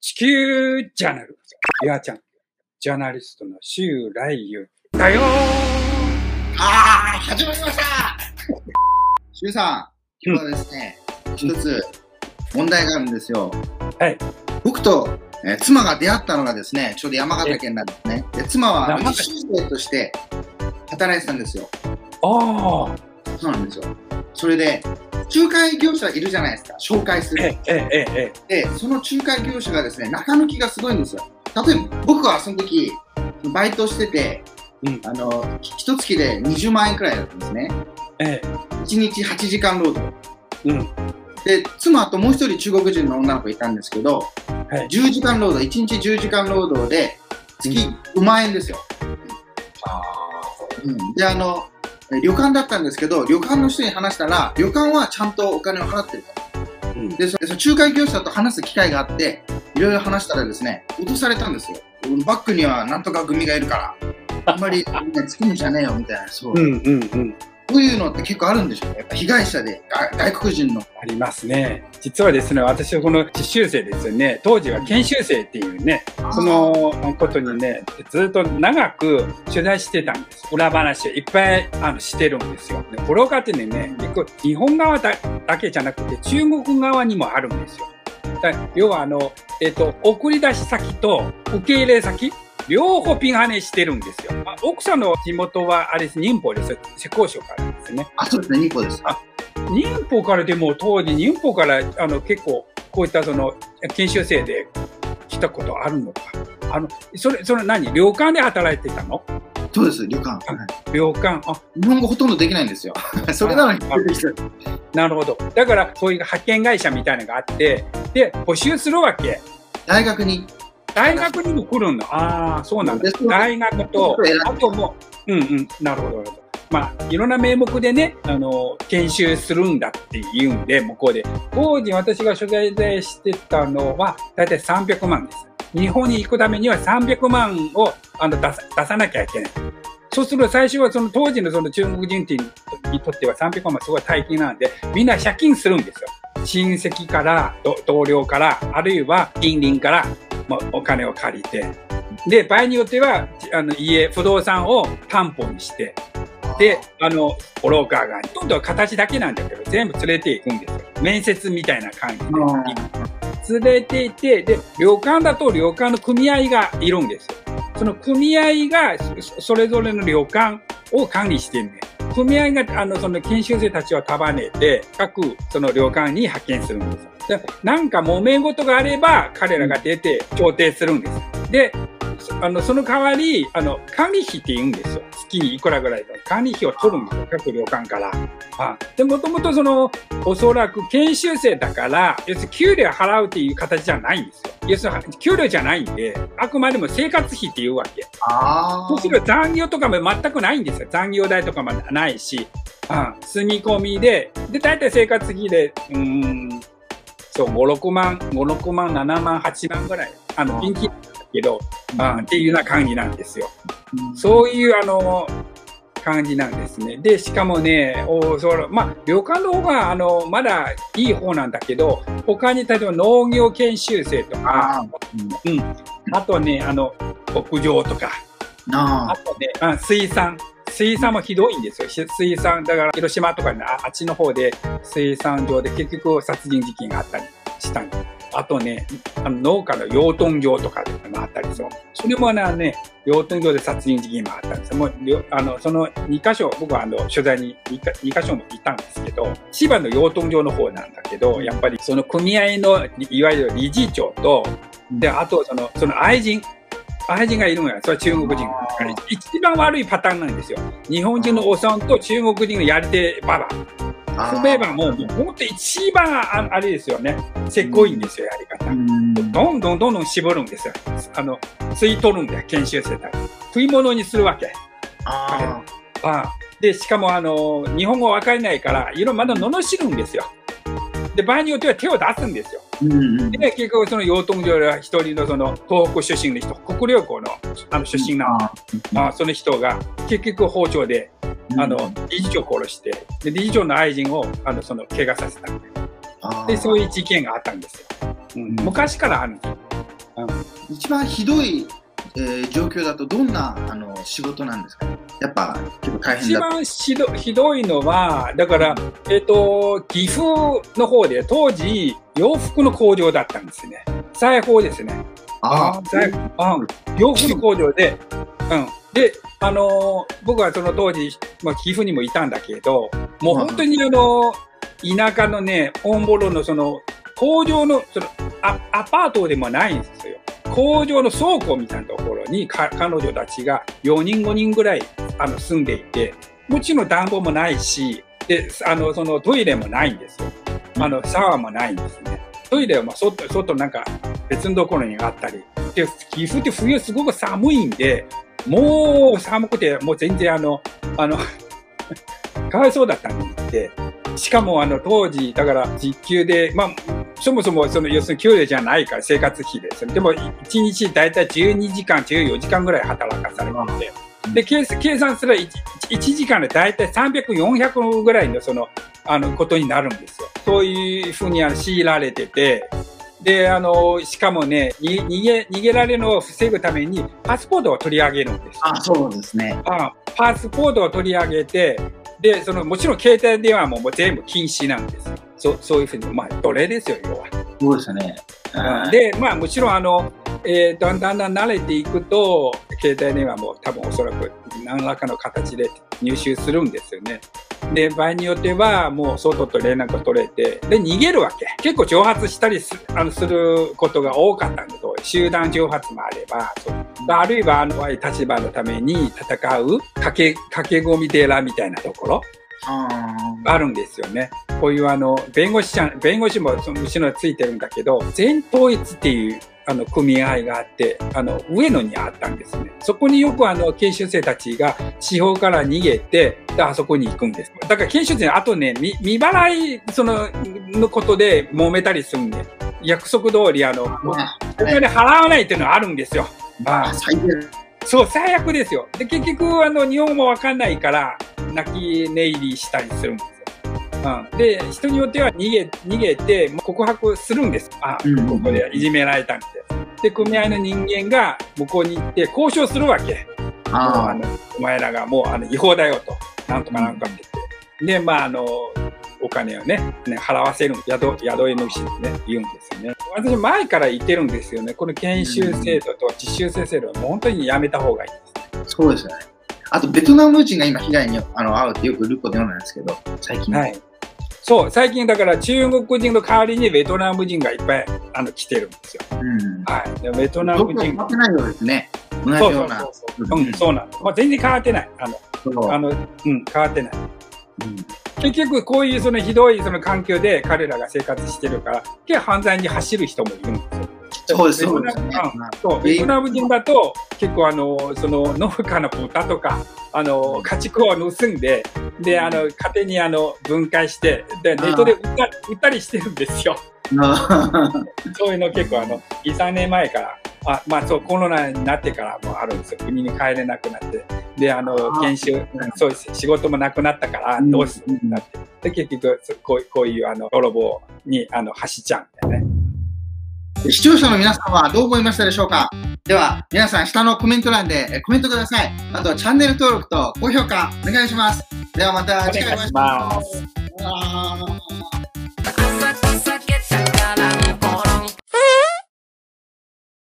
地球ジャーナル。ゆあちゃん、ジャーナリストの周来優だよああ、始まりましたしゅうさん、今日はですね、一、つ問題があるんですよ。はい。僕と、えー妻が出会ったのがですね、ちょうど山形県なんですね。で妻は実習生として働いてたんですよ。ああ、そうなんですよ。それで、仲介業者いるじゃないですか、紹介する。ええ、ええ、ええ。で、その仲介業者がですね、中抜きがすごいんですよ。例えば、僕はその時、バイトしてて、うんあの、一月で20万円くらいだったんですね。ええ、1日8時間労働。うん。で、妻ともう一人中国人の女の子いたんですけど、はい10時間労働、1日10時間労働で、月5万円ですよ。あうんで、あの、え旅館だったんですけど、旅館の人に話したら、旅館はちゃんとお金を払ってると。あ、うん。で、そその仲介業者と話す機会があって、いろいろ話したらですね、脅されたんですよ。バックにはなんとか組がいるから、あんまり、ね、つくんじゃねえよみたいな、そう。うん、うん、うん。こういうのって結構あるんでしょうね。やっぱ被害者で、が外国人の。ありますね。実はですね、私はこの実習生ですよね、当時は研修生っていうね、そのことにね、ずっと長く取材してたんです。裏話をいっぱいあのしてるんですよ。でブロガーってね、結構日本側だだけじゃなくて中国側にもあるんですよ。だ要はあの、えっ、と、送り出し先と受け入れ先、両方ピンハネしてるんですよ。まあ、奥さんの地元はあれです、忍法ですよ。浙江省からですね。あ、そうですね、2個です。あ忍法からでも当時忍法からあの結構こういったその研修生で来たことあるのか。あの、それ、それ何？旅館で働いてたの？そうです、旅館。はい旅館。あ、日本語ほとんどできないんですよ。それなのに。なるほど。だからそういう派遣会社みたいなのがあって、で、募集するわけ。大学に。大学にも来るんだ。ああ、そうなんだで。そう大学とあともう、うんうん、なるほど、なるほど。まあ、いろんな名目でね、あの、研修するんだって言うんで、向こうで。当時私が取材でしてたのは、だいたい300万です。日本に行くためには300万をあの出さ出さなきゃいけない。そうすると最初はその当時のその中国人にとっては300万はすごい大金なんで、みんな借金するんですよ。親戚から、ど同僚から、あるいは近隣から、まあ、お金を借りて、で、場合によっては、あの、家、不動産を担保にして、で、あの、ブローカーが、ほとんど形だけなんだけど、全部連れていくんですよ。面接みたいな感じで。連れていて、で、旅館だと旅館の組合がいるんですよ。その組合が、そそれぞれの旅館を管理してるね。組合が、あの、その研修生たちを束ねて、各、その旅館に派遣するんですよ。で、なんか揉め事があれば、彼らが出て調停するんです。で、そあの、その代わり、あの、管理費って言うんですよ。月にいくらぐらいか。管理費を取るんですよ。各旅館から。あで、もともとその、おそらく研修生だから、要するに給料払うっていう形じゃないんですよ。要するに、給料じゃないんで、あくまでも生活費っていうわけ。あそうすると残業とかも全くないんですよ。残業代とかもないし、あ住み込みで、で、大体生活費で、うーん、そう、5、6万、5、6万、7万、8万ぐらい。あの、あピンキーだけど、あっていうような感じなんですよ。うんそういう、あの、感じなんですね。で、しかもね、おそれまあ、旅館の方が、あの、まだいい方なんだけど、他に例えば農業研修生とか、あうん。あとね、あの、牧場とか、ああとね、あ水産。水産もひどいんですよ。水産、だから広島とか、あっちの方で水産場で結局殺人事件があったりしたんです。あとね、あの農家の養豚場とかもあったりそう。それもね、養豚場で殺人事件もあったんですよ。もうあの、その2箇所、僕はあの、取材に 2, か2箇所もいたんですけど、千葉の養豚場の方なんだけど、やっぱりその組合の、いわゆる理事長と、で、あとその、その愛人、愛人がいるのよ。それは中国人あー一番悪いパターンなんですよ。日本人のおさんと中国人のやり手ババ。あ不名はもう、もうほんと一番ああれですよね。せっこいんですよ、やり方。うんどんどんどんどん絞るんですよ。あの、吸い取るんだよ、研修生たち。食い物にするわけ。あああで、しかもあの、日本語わかんないから、いろいろまだ罵るんですよ。で、場合によっては手を出すんですよ。ーうんうんで、結局その養豚場では一人のその東北出身の人、国領校のあの出身なの。ああその人が結局包丁で、あの、理事長を殺して、で、理事長の愛人を、あの、その、怪我させた。で、そういう事件があったんですよ。うん、昔からあるんですよ。一番ひどい、えー、状況だとどんなあの仕事なんですかやっぱ結構大変だ一番ひどひどいのは、だから、えっ、と、岐阜の方で当時、洋服の工場だったんですね。裁縫ですね。あ裁あ洋服の工場で、うん。で、あのー僕はその当時、まあ、岐阜にもいたんだけど、もう本当にあのー田舎のね、オンボロのその、工場の、その、アアパートでもないんですよ。工場の倉庫みたいなところにか彼女たちが4人5人ぐらいあの住んでいて、もちろん暖房もないし、で、あの、そのトイレもないんですよ。あの、シャワーもないんですね。トイレはまあ外、外なんか別のところにあったり。で、岐阜って冬すごく寒いんで、もう寒くて、もう全然あの、あの、かわいそうだったんですって、しかもあの当時、だから実給で、まあ、そもそもその要するに給料じゃないから生活費です。でも1日だいたい12時間、14時間ぐらい働かされてて、で、計計算すれば 1, 1時間でだいたい300、400ぐらいのその、あの、ことになるんですよ。そういうふうにあの強いられてて、で、あの、しかもね、に逃げ、逃げられるのを防ぐために、パスポートを取り上げるんですよ。あ、そうですね。あパスポートを取り上げて、で、その、もちろん携帯電話ももう全部禁止なんですよ。そう、そういうふうに、まあ、奴隷ですよ、要は。そうですね。うんで、まあもちろんあの、えーだんだんだん慣れていくと、携帯電話も多分おそらく何らかの形で入手するんですよね。で、場合によってはもう外と連絡取れて、で、逃げるわけ。結構挑発したりすあのすることが多かったんだと、集団挑発もあれば、そうあるいはあの立場のために戦う駆け、駆け込み寺みたいなところ。ああるんですよね。こういうあの、弁護士ちゃん、弁護士もその後ろについてるんだけど、全統一っていうあの組合があって、あの、上野にあったんですね。そこによくあの、研修生たちが地方から逃げて、であそこに行くんです。だから研修生、あとね、未未払い、その、のことで揉めたりするんで、約束通りあの、あ。まあ、お金払わないっていうのはあるんですよ。まあ、最悪。そう、最悪ですよ。で、結局、あの、日本語もわかんないから、泣き寝入りしたりするんですよ。うん。で、人によっては逃げ、逃げて、告白するんです。あ、うんここでいじめられたんで。で、組合の人間が向こうに行って交渉するわけ。ああの、お前らがもう、あの、違法だよと。なんとかなんかって言って。で、まあ、あの、お金をね、ね払わせる、宿、宿い主にね、言うんですよね。私、前から言ってるんですよね。この研修制度と実習生制度はもう本当にやめた方がいいです。あ、そうですよね。あと、ベトナム人が今被害にあの遭うってよくルポで読んだんですけど、最近。はい。そう、最近だから中国人の代わりにベトナム人がいっぱいあの来てるんですよ。うん。はい。でベトナム人わってないようですね。同じそうそような。うそうそう。うん、そうなの。まあ、全然変わってない。あの、あの、うん、変わってない。うん結局、こういうそのひどいその環境で彼らが生活してるから、結構犯罪に走る人もいるんですよ。そうです、そうですね。そう、ベトナム人だと、結構あの、その農家の豚とか、あの、家畜を盗んで、で、あの、家庭にあの、分解して、で、ネットで売った売ったりしてるんですよ。あそういうの結構あの、2、3年前から、あ、まあそう、コロナになってからもあるんですよ。国に帰れなくなって。で、あの、研修、そうです。仕事もなくなったから、うんどうするってなって。で、結局、そこうこういう、あの、泥棒に、あの、走っちゃうんだよね。視聴者の皆さんはどう思いましたでしょうか？では、皆さん下のコメント欄でえコメントください。あと、チャンネル登録と高評価お願いします。ではまた次回お会いしましょう。